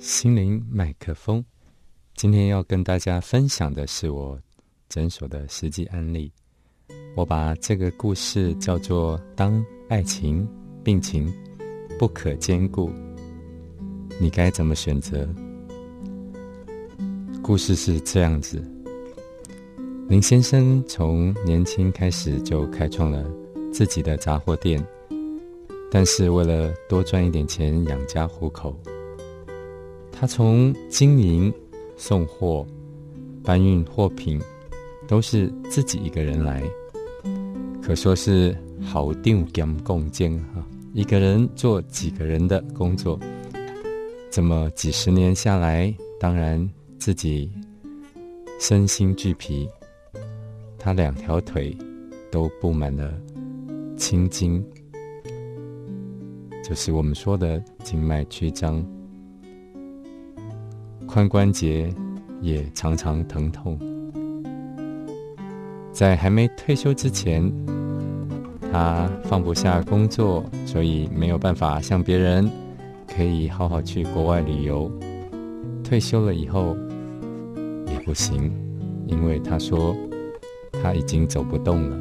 心灵麦克风。今天要跟大家分享的是我诊所的实际案例。我把这个故事叫做“当爱情、病情不可兼顾，你该怎么选择？”故事是这样子：林先生从年轻开始就开创了自己的杂货店。但是为了多赚一点钱养家糊口，他从经营、送货、搬运货品，都是自己一个人来，可说是好定兼共建哈，一个人做几个人的工作。这么几十年下来，当然自己身心俱疲，他两条腿都布满了青筋。就是我们说的静脉曲张，髋关节也常常疼痛。在还没退休之前，他放不下工作，所以没有办法像别人可以好好去国外旅游。退休了以后也不行，因为他说他已经走不动了。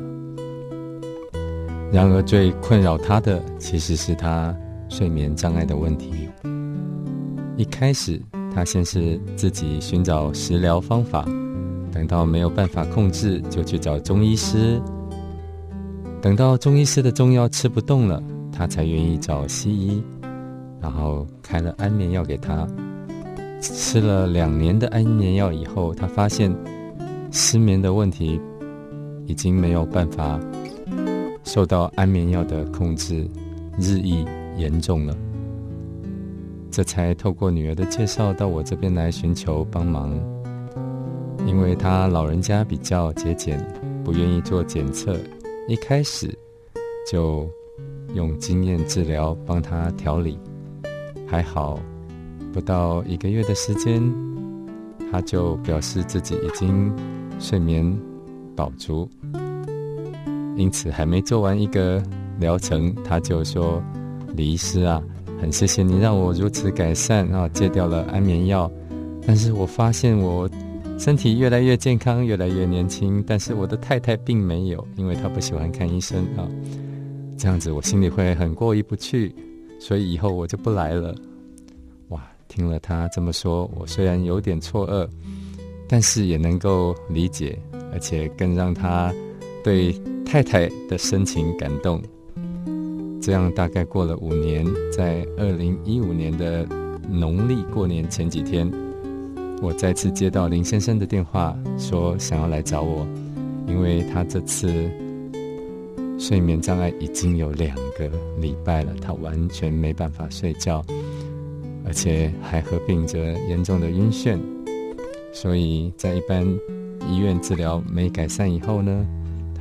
然而，最困扰他的其实是他睡眠障碍的问题。一开始，他先是自己寻找食疗方法，等到没有办法控制，就去找中医师。等到中医师的中药吃不动了，他才愿意找西医，然后开了安眠药给他。吃了两年的安眠药以后，他发现失眠的问题已经没有办法。受到安眠药的控制，日益严重了。这才透过女儿的介绍到我这边来寻求帮忙。因为他老人家比较节俭，不愿意做检测，一开始就用经验治疗帮他调理。还好，不到一个月的时间，他就表示自己已经睡眠饱足。因此，还没做完一个疗程，他就说：“李医师啊，很谢谢你让我如此改善啊，戒掉了安眠药。但是我发现我身体越来越健康，越来越年轻。但是我的太太并没有，因为她不喜欢看医生啊。这样子我心里会很过意不去，所以以后我就不来了。”哇，听了他这么说，我虽然有点错愕，但是也能够理解，而且更让他对。太太的深情感动，这样大概过了五年，在二零一五年的农历过年前几天，我再次接到林先生的电话，说想要来找我，因为他这次睡眠障碍已经有两个礼拜了，他完全没办法睡觉，而且还合并着严重的晕眩，所以在一般医院治疗没改善以后呢。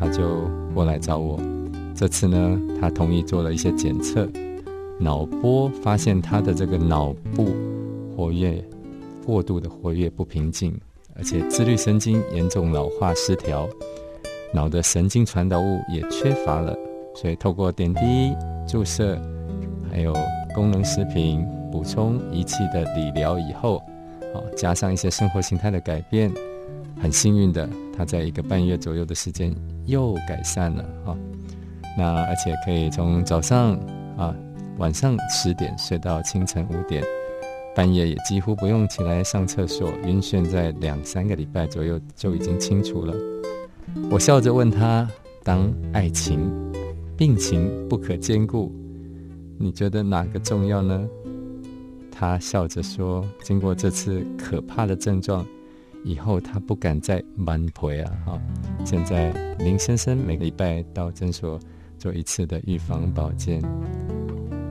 他就过来找我，这次呢，他同意做了一些检测，脑波发现他的这个脑部活跃过度的活跃不平静，而且自律神经严重老化失调，脑的神经传导物也缺乏了，所以透过点滴注射，还有功能食品补充仪器的理疗以后，啊加上一些生活形态的改变。很幸运的，他在一个半月左右的时间又改善了哈。那而且可以从早上啊晚上十点睡到清晨五点，半夜也几乎不用起来上厕所，晕眩在两三个礼拜左右就已经清楚了。我笑着问他：“当爱情、病情不可兼顾，你觉得哪个重要呢？”他笑着说：“经过这次可怕的症状。”以后他不敢再蛮陪啊！哈，现在林先生每个礼拜到诊所做一次的预防保健。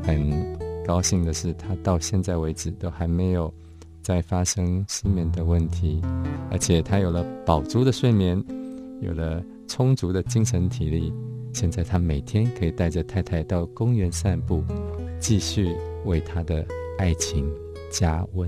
很高兴的是，他到现在为止都还没有再发生失眠的问题，而且他有了饱足的睡眠，有了充足的精神体力。现在他每天可以带着太太到公园散步，继续为他的爱情加温。